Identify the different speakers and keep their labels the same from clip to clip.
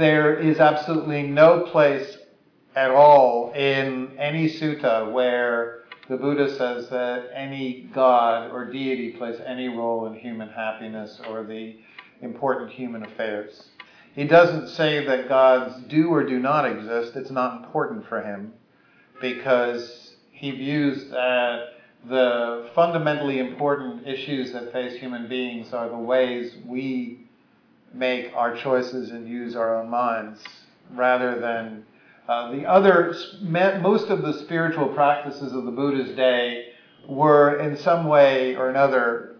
Speaker 1: there is absolutely no place at all in any sutta where the Buddha says that any god or deity plays any role in human happiness or the important human affairs. He doesn't say that gods do or do not exist. It's not important for him because he views that the fundamentally important issues that face human beings are the ways we make our choices and use our own minds rather than uh, the other, most of the spiritual practices of the Buddha's day were in some way or another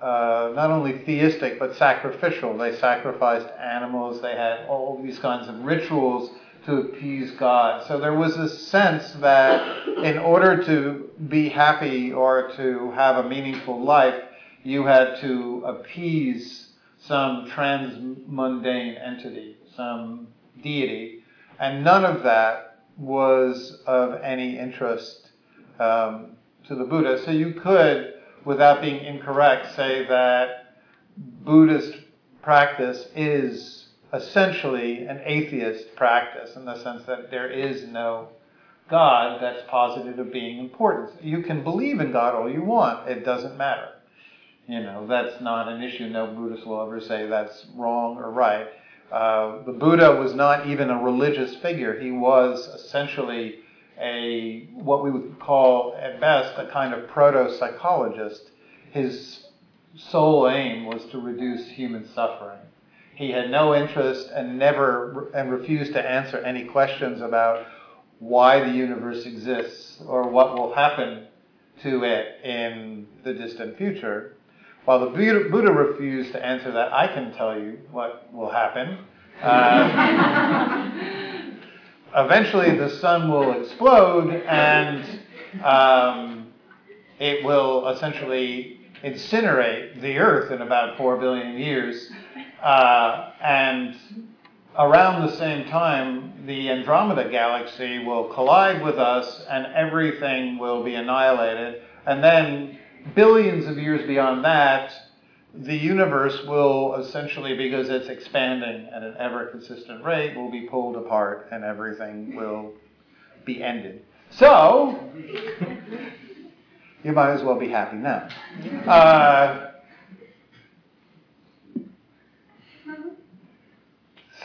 Speaker 1: uh, not only theistic but sacrificial. They sacrificed animals, they had all these kinds of rituals to appease God. So there was a sense that in order to be happy or to have a meaningful life, you had to appease some transmundane entity, some deity, and none of that was of any interest um, to the Buddha. So you could, without being incorrect, say that Buddhist practice is essentially an atheist practice in the sense that there is no God that's posited of being important. You can believe in God all you want, it doesn't matter. You know, that's not an issue. No Buddhist will ever say that's wrong or right. Uh, the Buddha was not even a religious figure. He was essentially a what we would call at best a kind of proto-psychologist. His sole aim was to reduce human suffering. He had no interest and never and refused to answer any questions about why the universe exists or what will happen to it in the distant future. While the Buddha refused to answer that, I can tell you what will happen. Uh, eventually, the sun will explode and um, it will essentially incinerate the Earth in about 4 billion years. Uh, and around the same time, the Andromeda galaxy will collide with us and everything will be annihilated. And then billions of years beyond that, the universe will essentially, because it's expanding at an ever consistent rate, will be pulled apart and everything will be ended. So, you might as well be happy now. Uh,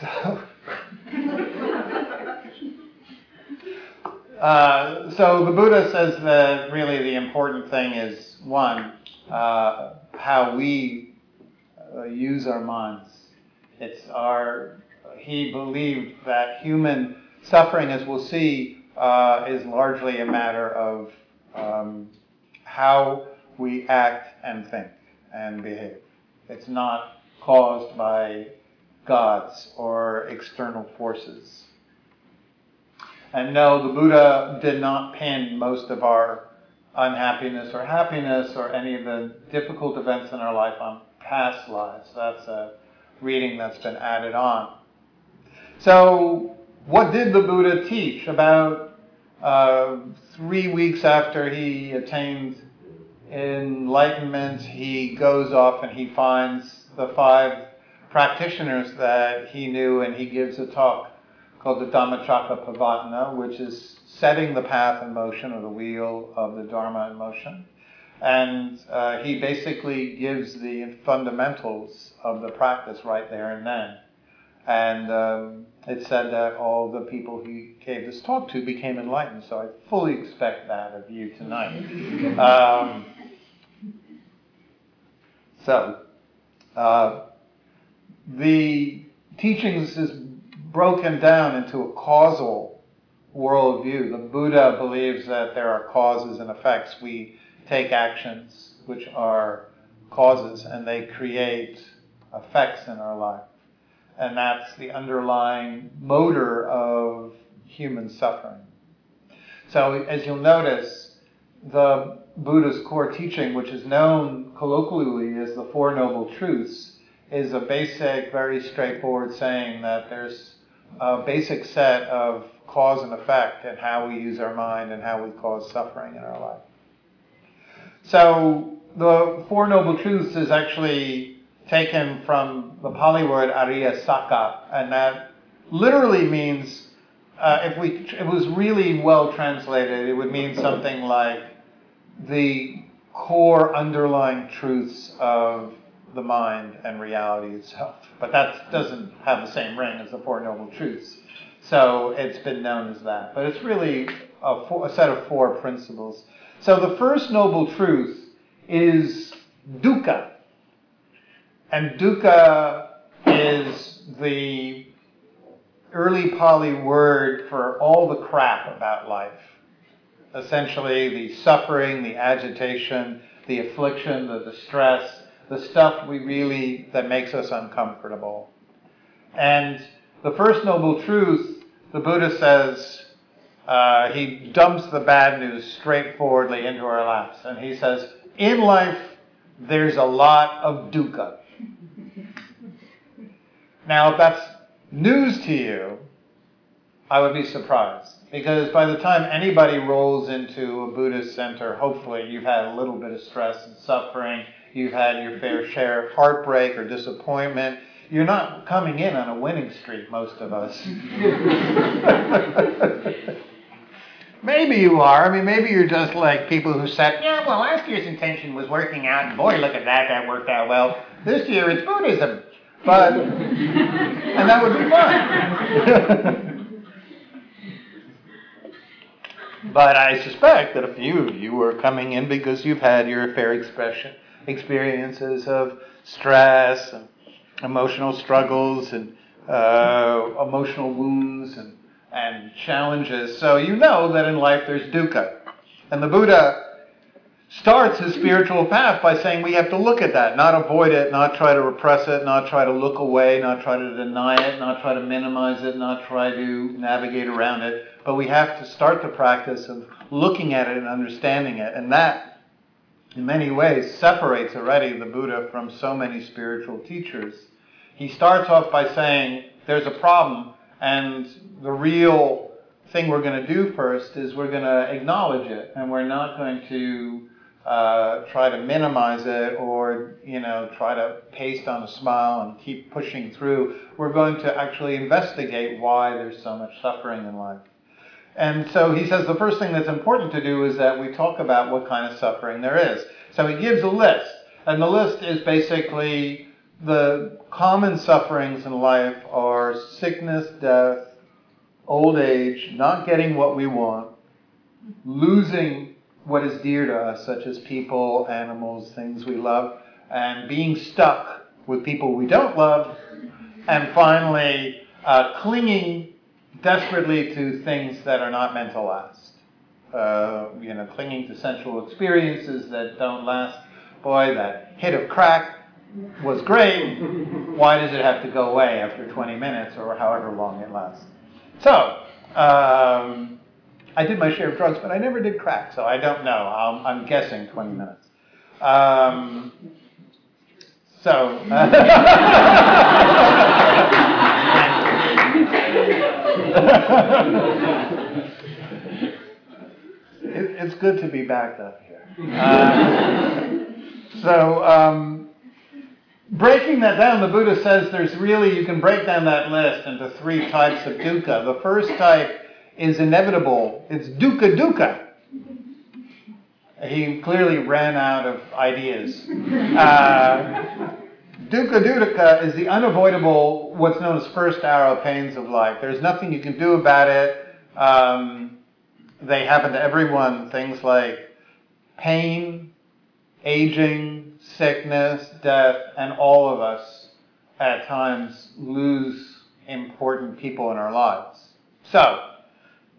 Speaker 1: so, uh, so the Buddha says that really the important thing is one, uh, how we uh, use our minds. It's our, he believed that human suffering, as we'll see, uh, is largely a matter of um, how we act and think and behave. It's not caused by gods or external forces. And no, the Buddha did not pin most of our unhappiness or happiness or any of the difficult events in our life on past lives. That's a reading that's been added on. So, what did the Buddha teach? About uh, three weeks after he attained enlightenment, he goes off and he finds the five practitioners that he knew and he gives a talk called the Dhammacakkappavattana, which is setting the path in motion or the wheel of the Dharma in motion. And uh, he basically gives the fundamentals of the practice right there and then. And um, it said that all the people he gave this talk to became enlightened. So I fully expect that of you tonight. um, so, uh, the teachings is broken down into a causal worldview. The Buddha believes that there are causes and effects. We take actions which are causes and they create effects in our life. And that's the underlying motor of human suffering. So, as you'll notice, the Buddha's core teaching, which is known colloquially as the Four Noble Truths, is a basic, very straightforward saying that there's a basic set of cause and effect and how we use our mind and how we cause suffering in our life. So the Four Noble Truths is actually taken from the Pali word Ariya Saka, and that literally means, uh, if we it was really well translated, it would mean something like the core underlying truths of the mind and reality itself. But that doesn't have the same ring as the Four Noble Truths. So it's been known as that. But it's really a, four, a set of four principles. So the first noble truth is dukkha. And dukkha is the early Pali word for all the crap about life. Essentially, the suffering, the agitation, the affliction, the distress, the stuff we really, that makes us uncomfortable. And the first noble truth, the Buddha says, uh, he dumps the bad news straightforwardly into our laps. And he says, in life, there's a lot of dukkha. now, if that's news to you, I would be surprised. Because by the time anybody rolls into a Buddhist center, hopefully you've had a little bit of stress and suffering, you've had your fair share of heartbreak or disappointment. You're not coming in on a winning streak, most of us. maybe you are. I mean, maybe you're just like people who said, yeah, well, last year's intention was working out, and boy, look at that, that worked out well. This year it's Buddhism. But, and that would be fun. but I suspect that a few of you are coming in because you've had your fair expression, experiences of stress and emotional struggles and uh, emotional wounds and, and challenges. So you know that in life there's dukkha. And the Buddha starts his spiritual path by saying we have to look at that, not avoid it, not try to repress it, not try to look away, not try to deny it, not try to minimize it, not try to navigate around it. But we have to start the practice of looking at it and understanding it. And that, in many ways, separates already the Buddha from so many spiritual teachers. He starts off by saying there's a problem, and the real thing we're going to do first is we're going to acknowledge it, and we're not going to uh, try to minimize it or you know try to paste on a smile and keep pushing through. We're going to actually investigate why there's so much suffering in life. And so he says the first thing that's important to do is that we talk about what kind of suffering there is. So he gives a list, and the list is basically the common sufferings in life are sickness, death, old age, not getting what we want, losing what is dear to us, such as people, animals, things we love, and being stuck with people we don't love, and finally, uh, clinging desperately to things that are not meant to last. Uh, you know, clinging to sensual experiences that don't last. Boy, that hit of crack was great. Why does it have to go away after 20 minutes or however long it lasts? So, um, I did my share of drugs, but I never did crack, so I don't know. I'm, I'm guessing 20 minutes. Um, so. it, it's good to be back up here. Uh, so, um, breaking that down, the Buddha says there's really, you can break down that list into three types of dukkha. The first type is inevitable. It's dukkha dukkha. He clearly ran out of ideas. Uh, dukkha dukkha is the unavoidable, what's known as first arrow pains of life. There's nothing you can do about it. Um, they happen to everyone. Things like pain, aging, sickness, death, and all of us at times lose important people in our lives. So,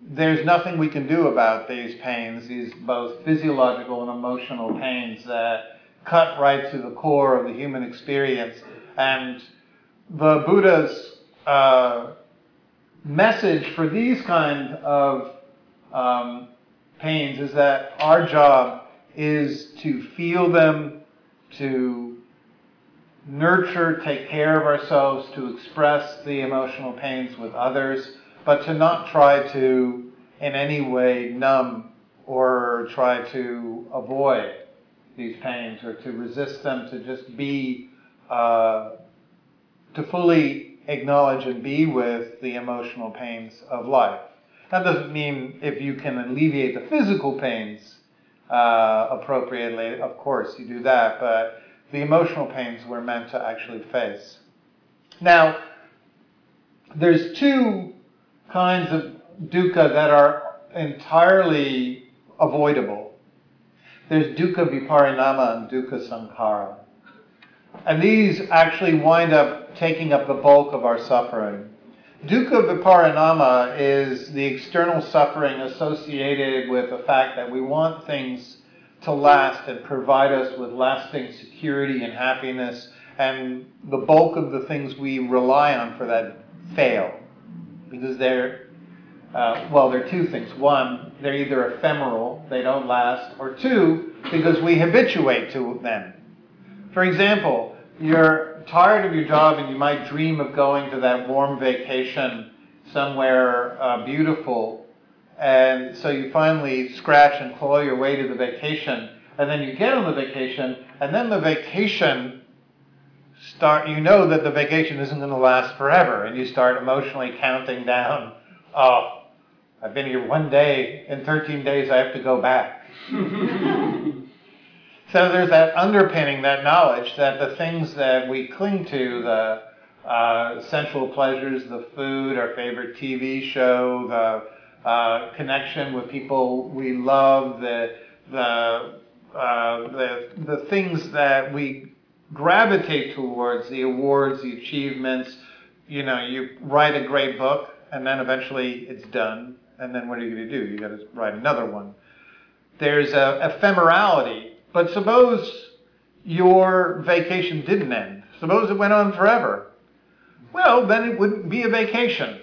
Speaker 1: there's nothing we can do about these pains, these both physiological and emotional pains that cut right to the core of the human experience. And the Buddha's uh, message for these kind of um, pains is that our job is to feel them, to nurture, take care of ourselves, to express the emotional pains with others but to not try to in any way numb or try to avoid these pains or to resist them, to just be, uh, to fully acknowledge and be with the emotional pains of life. That doesn't mean if you can alleviate the physical pains uh, appropriately, of course you do that, but the emotional pains we're meant to actually face. Now, there's two kinds of dukkha that are entirely avoidable. There's dukkha viparinama and dukkha sankhara. And these actually wind up taking up the bulk of our suffering. Dukkha viparinama is the external suffering associated with the fact that we want things to last and provide us with lasting security and happiness, and the bulk of the things we rely on for that fail. Because they're, uh, well, there are two things. One, they're either ephemeral, they don't last, or two, because we habituate to them. For example, you're tired of your job and you might dream of going to that warm vacation somewhere uh, beautiful. And so you finally scratch and claw your way to the vacation. And then you get on the vacation, and then the vacation start you know that the vacation isn't going to last forever and you start emotionally counting down oh i've been here one day in 13 days i have to go back So there's that underpinning, that knowledge that the things that we cling to, the uh, sensual pleasures, the food, our favorite TV show, the uh, connection with people we love, the the uh, the the things that we gravitate towards, the awards, the achievements. You know, you write a great book, and then eventually it's done, and then what are you going to do? You got to write another one. There's a ephemerality but suppose your vacation didn't end. Suppose it went on forever. Well, then it wouldn't be a vacation.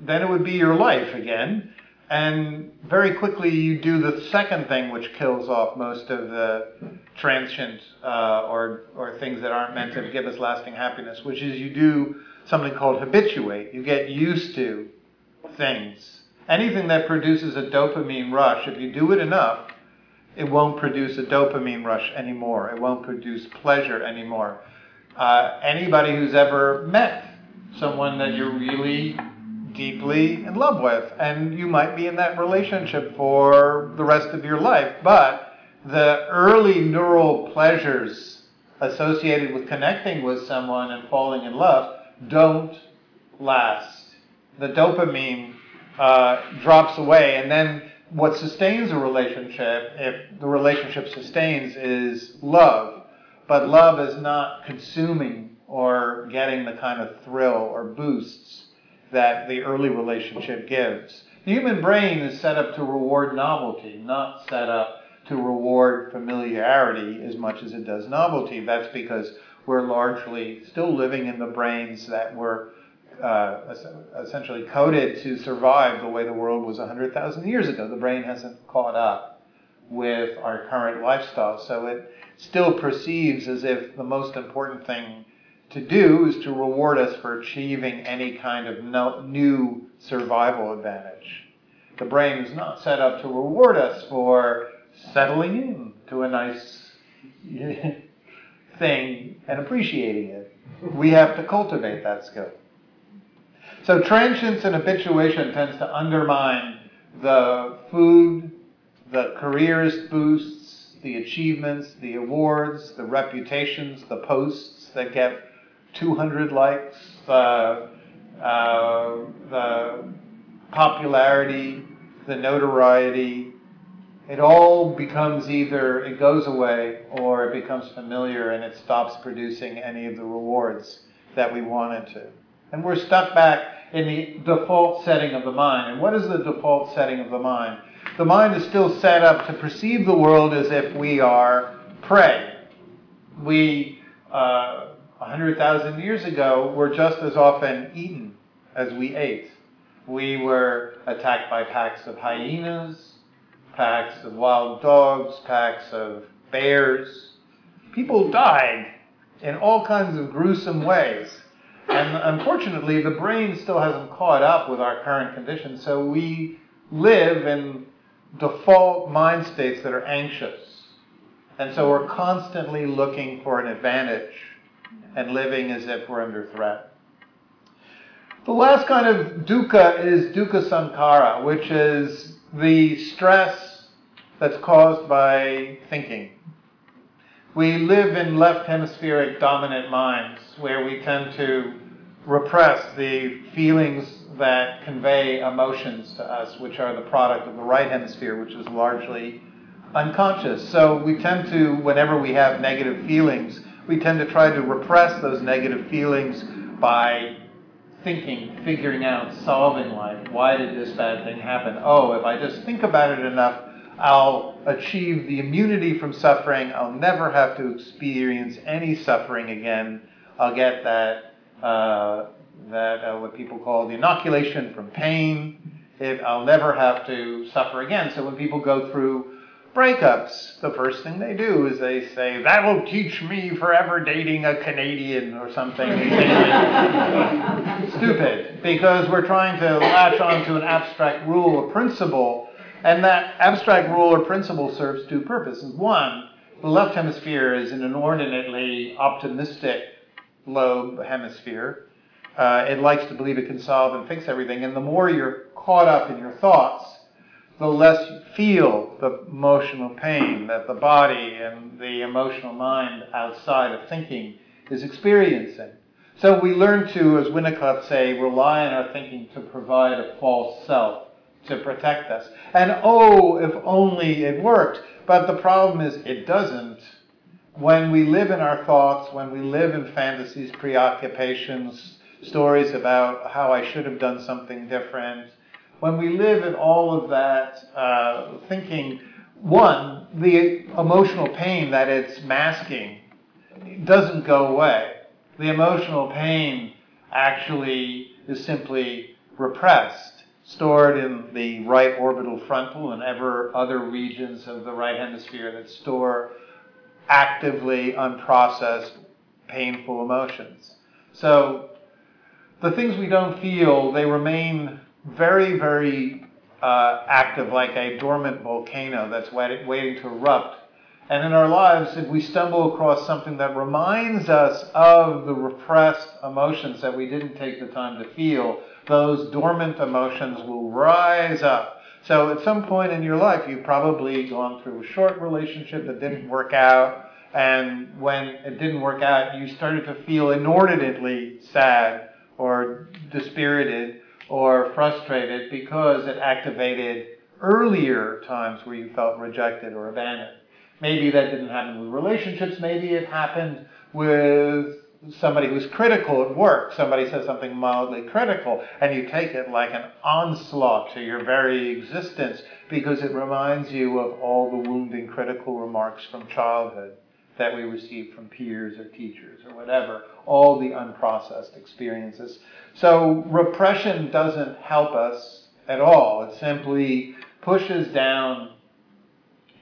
Speaker 1: Then it would be your life again. And very quickly you do the second thing which kills off most of the transient uh, or, or things that aren't meant to give us lasting happiness, which is you do something called habituate. You get used to things. Anything that produces a dopamine rush, if you do it enough, it won't produce a dopamine rush anymore. It won't produce pleasure anymore. Uh, anybody who's ever met someone that you're really deeply in love with, and you might be in that relationship for the rest of your life, but the early neural pleasures associated with connecting with someone and falling in love don't last. The dopamine uh, drops away, and then what sustains a relationship, if the relationship sustains, is love. But love is not consuming or getting the kind of thrill or boosts that the early relationship gives. The human brain is set up to reward novelty, not set up to reward familiarity as much as it does novelty. That's because we're largely still living in the brains that were uh, essentially coded to survive the way the world was 100,000 years ago. The brain hasn't caught up with our current lifestyle, so it still perceives as if the most important thing to do is to reward us for achieving any kind of no, new survival advantage. The brain is not set up to reward us for settling in to a nice thing and appreciating it. We have to cultivate that skill. So transience and habituation tends to undermine the food, the careerist boosts, the achievements, the awards, the reputations, the posts that get 200 likes, the, uh, the popularity, the notoriety. It all becomes either it goes away or it becomes familiar and it stops producing any of the rewards that we wanted to. And we're stuck back in the default setting of the mind. And what is the default setting of the mind? The mind is still set up to perceive the world as if we are prey. We, uh, 100,000 years ago, were just as often eaten as we ate. We were attacked by packs of hyenas, packs of wild dogs, packs of bears. People died in all kinds of gruesome ways. And unfortunately, the brain still hasn't caught up with our current conditions, so we live in default mind states that are anxious. And so we're constantly looking for an advantage and living as if we're under threat. The last kind of dukkha is dukkha sankhara, which is the stress that's caused by thinking. We live in left hemispheric dominant minds where we tend to repress the feelings that convey emotions to us, which are the product of the right hemisphere, which is largely unconscious. So we tend to, whenever we have negative feelings, we tend to try to repress those negative feelings by thinking, figuring out, solving life. Why did this bad thing happen? Oh, if I just think about it enough, I'll achieve the immunity from suffering. I'll never have to experience any suffering again. I'll get that uh, that uh, what people call the inoculation from pain. It, I'll never have to suffer again. So when people go through breakups, the first thing they do is they say, That'll teach me forever dating a Canadian or something. Stupid, because we're trying to latch onto an abstract rule or principle, and that abstract rule or principle serves two purposes. One, the left hemisphere is an inordinately optimistic lobe hemisphere. Uh, it likes to believe it can solve and fix everything, and the more you're caught up in your thoughts, the less you feel the emotional pain that the body and the emotional mind outside of thinking is experiencing. So we learn to, as Winnicott say, rely on our thinking to provide a false self to protect us. And oh, if only it worked. But the problem is it doesn't. When we live in our thoughts, when we live in fantasies, preoccupations, stories about how I should have done something different, when we live in all of that uh, thinking, one, the emotional pain that it's masking doesn't go away. The emotional pain actually is simply repressed, stored in the right orbital frontal and ever other regions of the right hemisphere that store actively unprocessed painful emotions. So the things we don't feel, they remain very, very uh, active, like a dormant volcano that's waiting to erupt. And in our lives, if we stumble across something that reminds us of the repressed emotions that we didn't take the time to feel, those dormant emotions will rise up. So at some point in your life, you've probably gone through a short relationship that didn't work out. And when it didn't work out, you started to feel inordinately sad or dispirited or frustrated because it activated earlier times where you felt rejected or abandoned. Maybe that didn't happen with relationships, maybe it happened with somebody who's critical at work. Somebody says something mildly critical, and you take it like an onslaught to your very existence because it reminds you of all the wounding critical remarks from childhood that we received from peers or teachers or whatever, all the unprocessed experiences. So repression doesn't help us at all. It simply pushes down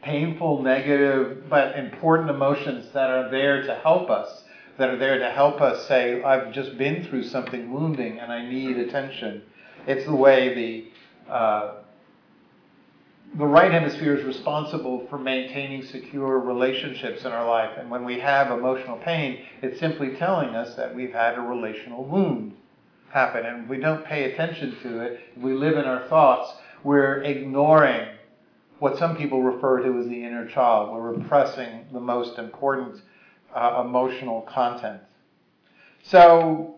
Speaker 1: painful, negative, but important emotions that are there to help us, that are there to help us say, I've just been through something wounding and I need attention. It's the way the uh, the right hemisphere is responsible for maintaining secure relationships in our life. And when we have emotional pain, it's simply telling us that we've had a relational wound happen. And if we don't pay attention to it, if we live in our thoughts, we're ignoring what some people refer to as the inner child. We're repressing the most important uh, emotional content. So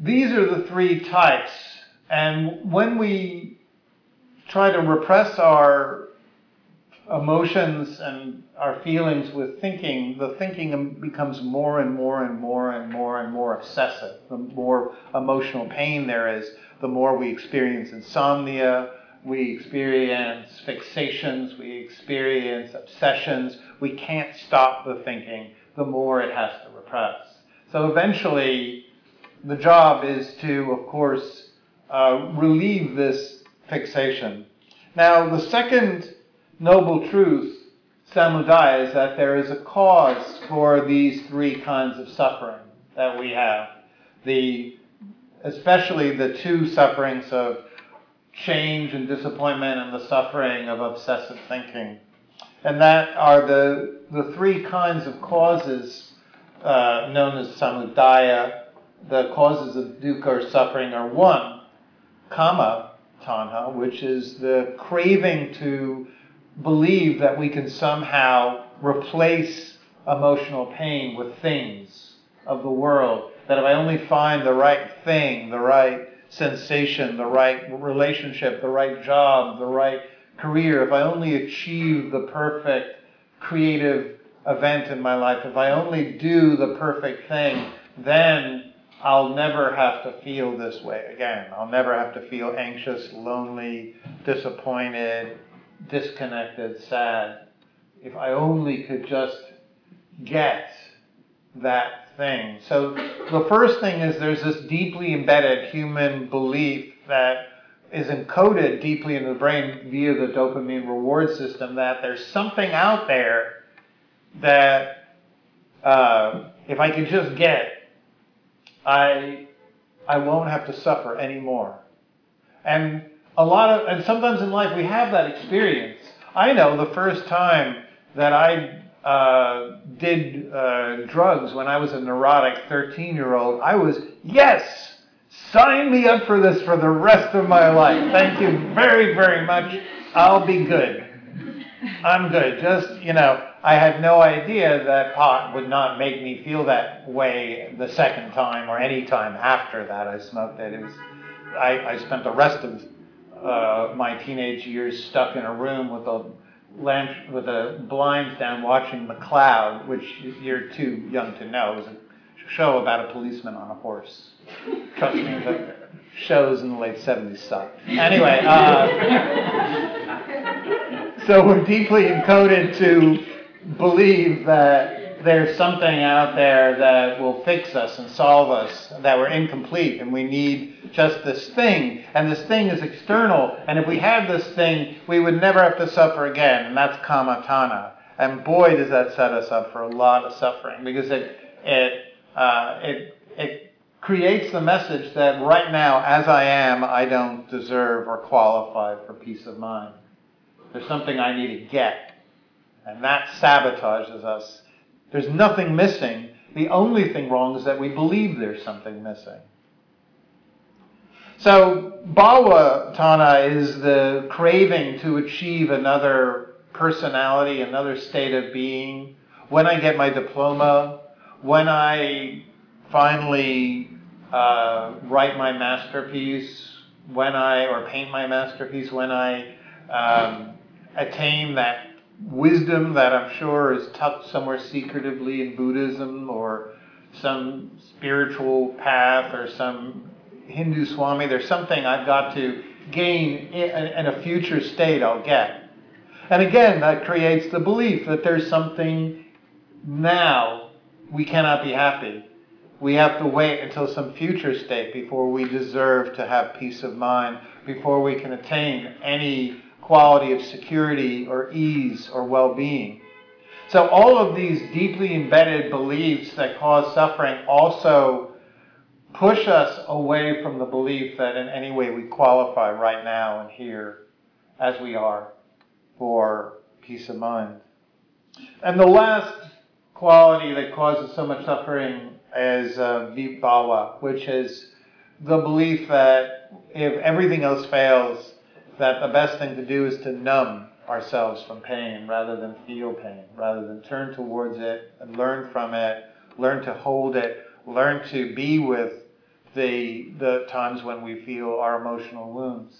Speaker 1: these are the three types. And when we try to repress our emotions and our feelings with thinking, the thinking becomes more and more and more and more and more obsessive. The more emotional pain there is, the more we experience insomnia, we experience fixations, we experience obsessions. We can't stop the thinking, the more it has to repress. So eventually, the job is to, of course, uh, relieve this fixation. Now, the second noble truth, samudaya, is that there is a cause for these three kinds of suffering that we have. The, especially the two sufferings of change and disappointment and the suffering of obsessive thinking. And that are the, the three kinds of causes uh, known as samudaya the causes of dukkha or suffering are one, kama tanha, which is the craving to believe that we can somehow replace emotional pain with things of the world. That if I only find the right thing, the right sensation, the right relationship, the right job, the right career, if I only achieve the perfect creative event in my life, if I only do the perfect thing, then I'll never have to feel this way again. I'll never have to feel anxious, lonely, disappointed, disconnected, sad. If I only could just get that thing. So the first thing is there's this deeply embedded human belief that is encoded deeply in the brain via the dopamine reward system that there's something out there that uh, if I could just get, I I won't have to suffer anymore. And a lot of and sometimes in life we have that experience. I know the first time that I uh, did uh, drugs when I was a neurotic 13 year old, I was yes Sign me up for this for the rest of my life. Thank you very, very much. I'll be good. I'm good. Just, you know, I had no idea that pot would not make me feel that way the second time or any time after that I smoked it. It was, I, I spent the rest of uh, my teenage years stuck in a room with a lamp, with the blinds down watching McCloud, which you're too young to know. It was a show about a policeman on a horse. Trust me, the shows in the late 70s sucked. Anyway, uh, so we're deeply encoded to believe that there's something out there that will fix us and solve us, that we're incomplete and we need just this thing. And this thing is external. And if we had this thing, we would never have to suffer again. And that's kama tanha. And boy, does that set us up for a lot of suffering because it, it, uh, it, it creates the message that right now, as I am, I don't deserve or qualify for peace of mind. There's something I need to get. And that sabotages us. There's nothing missing. The only thing wrong is that we believe there's something missing. So, bhava tanha is the craving to achieve another personality, another state of being. When I get my diploma, when I finally uh, write my masterpiece, when I, or paint my masterpiece, when I um, attain that wisdom that I'm sure is tucked somewhere secretively in Buddhism or some spiritual path or some Hindu Swami, there's something I've got to gain in a future state I'll get. And again, that creates the belief that there's something now we cannot be happy. We have to wait until some future state before we deserve to have peace of mind, before we can attain any quality of security or ease or well being. So, all of these deeply embedded beliefs that cause suffering also push us away from the belief that in any way we qualify right now and here as we are for peace of mind. And the last quality that causes so much suffering is uh, vibhava, which is the belief that if everything else fails, that the best thing to do is to numb ourselves from pain rather than feel pain, rather than turn towards it and learn from it, learn to hold it, learn to be with the, the times when we feel our emotional wounds.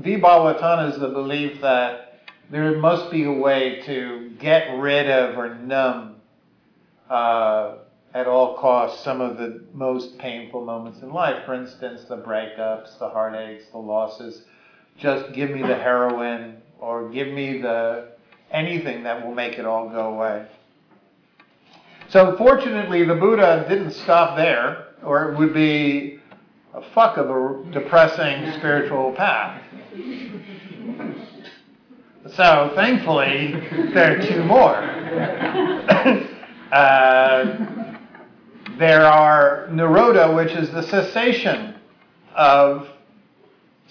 Speaker 1: Vibhava tanha is the belief that there must be a way to get rid of or numb uh, at all costs some of the most painful moments in life. For instance, the breakups, the heartaches, the losses. Just give me the heroin or give me the anything that will make it all go away. So fortunately, the Buddha didn't stop there, or it would be a fuck of a depressing spiritual path. So thankfully, there are two more. uh, there are nirodha, which is the cessation of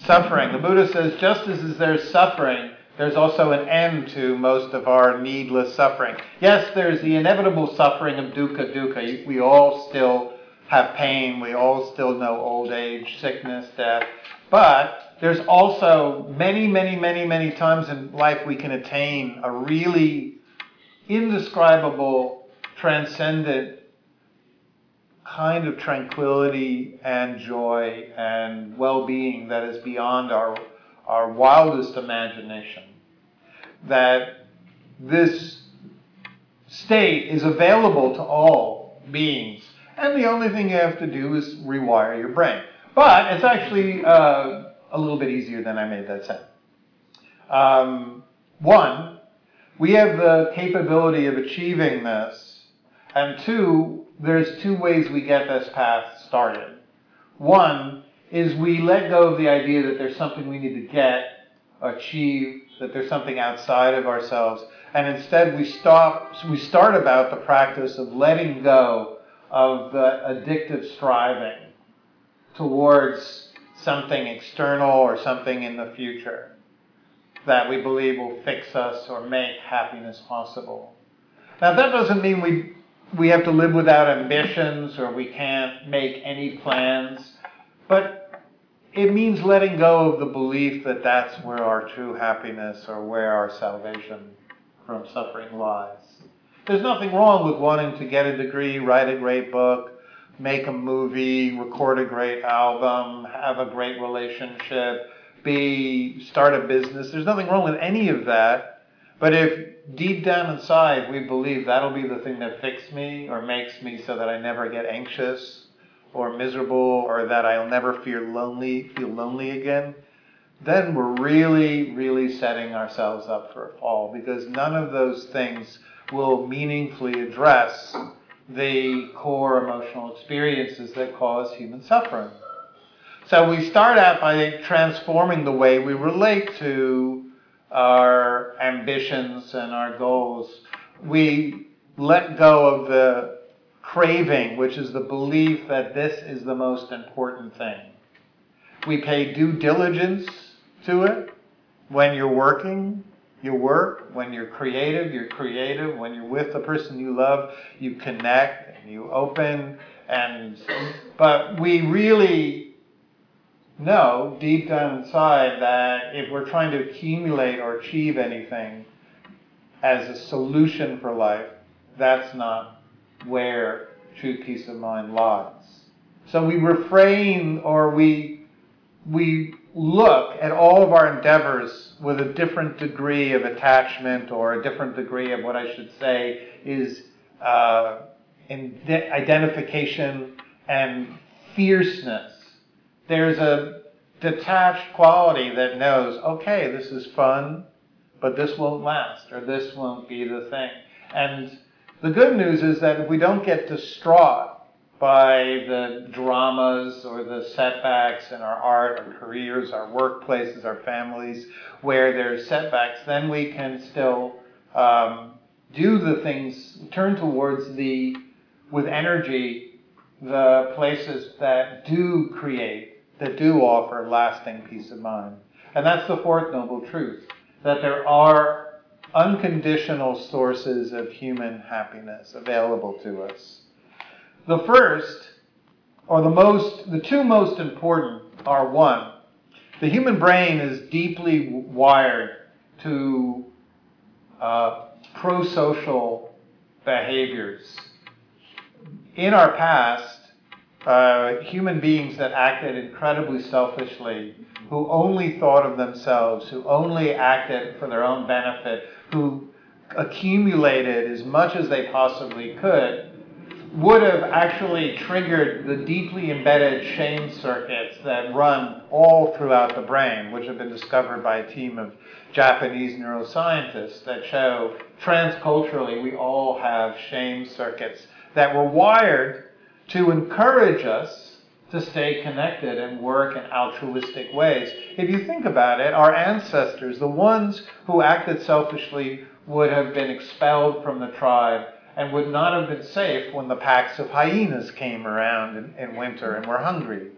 Speaker 1: suffering. The Buddha says just as there's suffering, there's also an end to most of our needless suffering. Yes, there's the inevitable suffering of dukkha dukkha. We all still have pain. We all still know old age, sickness, death. But there's also many, many, many, many times in life we can attain a really indescribable, transcendent kind of tranquility and joy and well-being that is beyond our, our wildest imagination. That this state is available to all beings, and the only thing you have to do is rewire your brain. But it's actually uh, a little bit easier than I made that sound. Um, one, we have the capability of achieving this, and two, there's two ways we get this path started. One is we let go of the idea that there's something we need to get, achieve, that there's something outside of ourselves, and instead we stop we start about the practice of letting go of the addictive striving towards something external or something in the future that we believe will fix us or make happiness possible. Now that doesn't mean we we have to live without ambitions or we can't make any plans, but it means letting go of the belief that that's where our true happiness or where our salvation from suffering lies. There's nothing wrong with wanting to get a degree, write a great book, make a movie, record a great album, have a great relationship, be start a business. There's nothing wrong with any of that. But if deep down inside we believe that'll be the thing that fixes me or makes me so that I never get anxious or miserable or that I'll never feel lonely, feel lonely again, then we're really, really setting ourselves up for a fall because none of those things will meaningfully address the core emotional experiences that cause human suffering. So we start out by transforming the way we relate to our ambitions and our goals. We let go of the craving, which is the belief that this is the most important thing. We pay due diligence to it. When you're working, you work. When you're creative, you're creative. When you're with the person you love, you connect and you open. And but we really know deep down inside that if we're trying to accumulate or achieve anything as a solution for life, that's not where true peace of mind lies. So we refrain or we we look at all of our endeavors with a different degree of attachment or a different degree of what I should say is uh, identification and fierceness. There's a detached quality that knows, okay, this is fun, but this won't last, or this won't be the thing. And the good news is that if we don't get distraught by the dramas or the setbacks in our art, our careers, our workplaces, our families, where there's setbacks, then we can still um, do the things, turn towards the, with energy, the places that do create, that do offer lasting peace of mind. And that's the fourth noble truth, that there are unconditional sources of human happiness available to us. The first, or the most, the two most important are one, the human brain is deeply wired to uh, pro-social behaviors. In our past, uh, human beings that acted incredibly selfishly, who only thought of themselves, who only acted for their own benefit, who accumulated as much as they possibly could, would have actually triggered the deeply embedded shame circuits that run all throughout the brain, which have been discovered by a team of Japanese neuroscientists that show transculturally we all have shame circuits that were wired to encourage us to stay connected and work in altruistic ways. If you think about it, our ancestors, the ones who acted selfishly, would have been expelled from the tribe and would not have been safe when the packs of hyenas came around in, in winter and were hungry.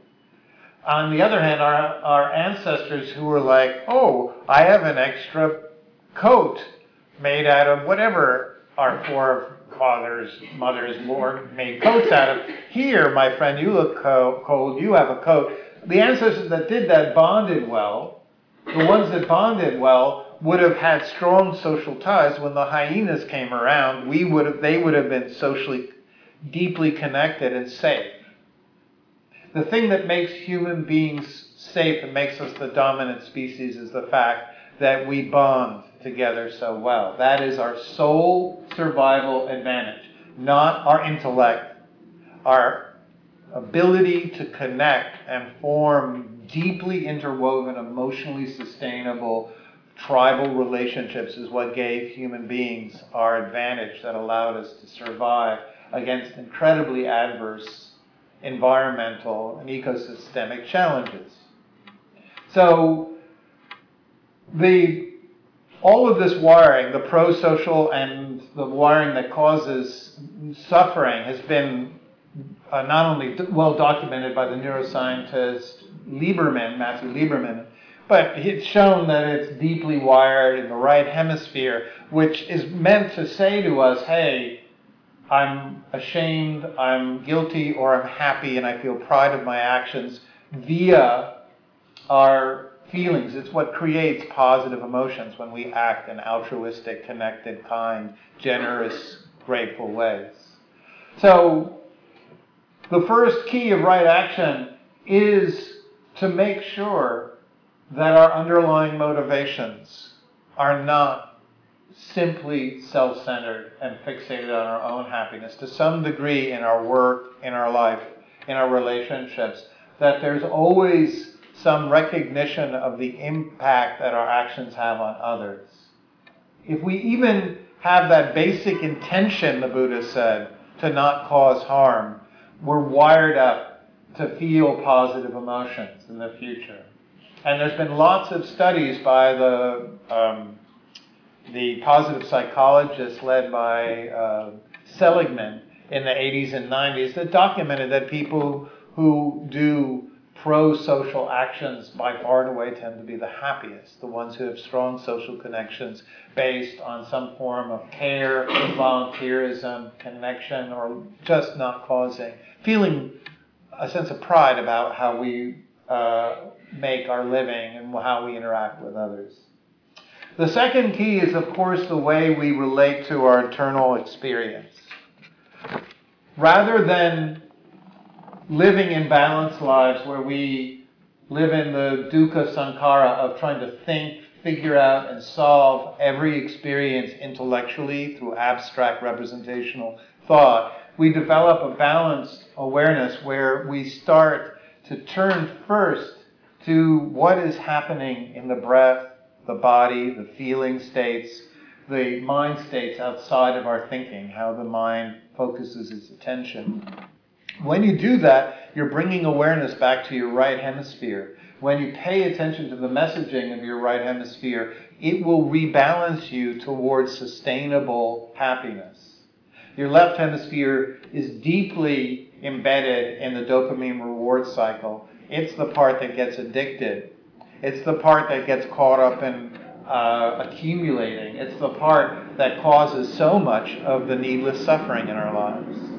Speaker 1: On the other hand, our, our ancestors who were like, oh, I have an extra coat made out of whatever our fathers, mothers wore, made coats out of. Here, my friend, you look co- cold, you have a coat. The ancestors that did that bonded well. The ones that bonded well would have had strong social ties. When the hyenas came around, we would have, they would have been socially deeply connected and safe. The thing that makes human beings safe and makes us the dominant species is the fact that we bond together so well. That is our sole survival advantage, not our intellect, our ability to connect and form deeply interwoven, emotionally sustainable tribal relationships is what gave human beings our advantage that allowed us to survive against incredibly adverse environmental and ecosystemic challenges. So the all of this wiring, the pro-social and the wiring that causes suffering, has been uh, not only well documented by the neuroscientist Lieberman, Matthew Lieberman, but it's shown that it's deeply wired in the right hemisphere, which is meant to say to us, hey, I'm ashamed, I'm guilty, or I'm happy, and I feel pride of my actions via our feelings. It's what creates positive emotions when we act in altruistic, connected, kind, generous, grateful ways. So, the first key of right action is to make sure that our underlying motivations are not simply self centered and fixated on our own happiness. To some degree, in our work, in our life, in our relationships, that there's always some recognition of the impact that our actions have on others. If we even have that basic intention, the Buddha said, to not cause harm, we're wired up to feel positive emotions in the future. And there's been lots of studies by the um, the positive psychologists led by uh, Seligman in the 80s and 90s that documented that people who do pro-social actions by far and away tend to be the happiest, the ones who have strong social connections based on some form of care, volunteerism, connection, or just not causing, feeling a sense of pride about how we uh, make our living and how we interact with others. The second key is, of course, the way we relate to our internal experience. Rather than living in balanced lives where we live in the dukkha sankara of trying to think, figure out, and solve every experience intellectually through abstract representational thought, we develop a balanced awareness where we start to turn first to what is happening in the breath, the body, the feeling states, the mind states outside of our thinking, how the mind focuses its attention. When you do that, you're bringing awareness back to your right hemisphere. When you pay attention to the messaging of your right hemisphere, it will rebalance you towards sustainable happiness. Your left hemisphere is deeply embedded in the dopamine reward cycle. It's the part that gets addicted. It's the part that gets caught up in uh, accumulating. It's the part that causes so much of the needless suffering in our lives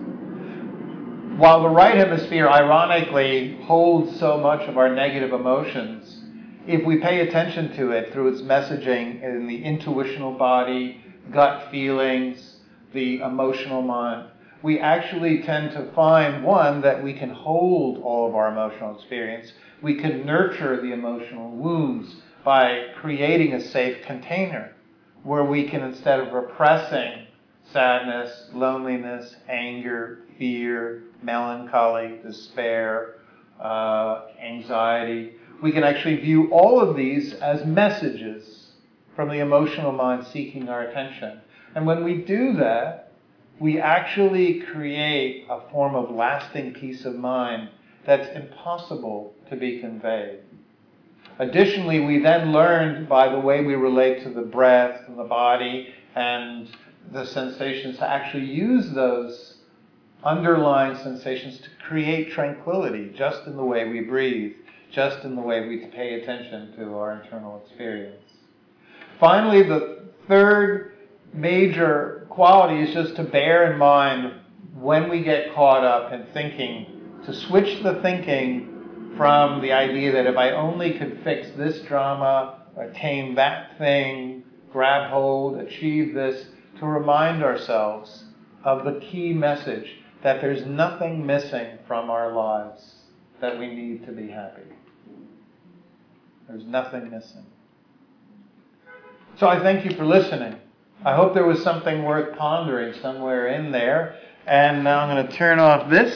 Speaker 1: while the right hemisphere ironically holds so much of our negative emotions, if we pay attention to it through its messaging in the intuitional body, gut feelings, the emotional mind, we actually tend to find one that we can hold all of our emotional experience. We can nurture the emotional wounds by creating a safe container where we can, instead of repressing sadness, loneliness, anger, fear, melancholy, despair, uh, anxiety. We can actually view all of these as messages from the emotional mind seeking our attention. And when we do that, we actually create a form of lasting peace of mind that's impossible to be conveyed. Additionally, we then learned by the way we relate to the breath and the body and the sensations to actually use those underlying sensations to create tranquility just in the way we breathe, just in the way we pay attention to our internal experience. Finally, the third major quality is just to bear in mind when we get caught up in thinking, to switch the thinking from the idea that if I only could fix this drama, attain that thing, grab hold, achieve this, to remind ourselves of the key message that there's nothing missing from our lives that we need to be happy. There's nothing missing. So I thank you for listening. I hope there was something worth pondering somewhere in there. And now I'm going to turn off this.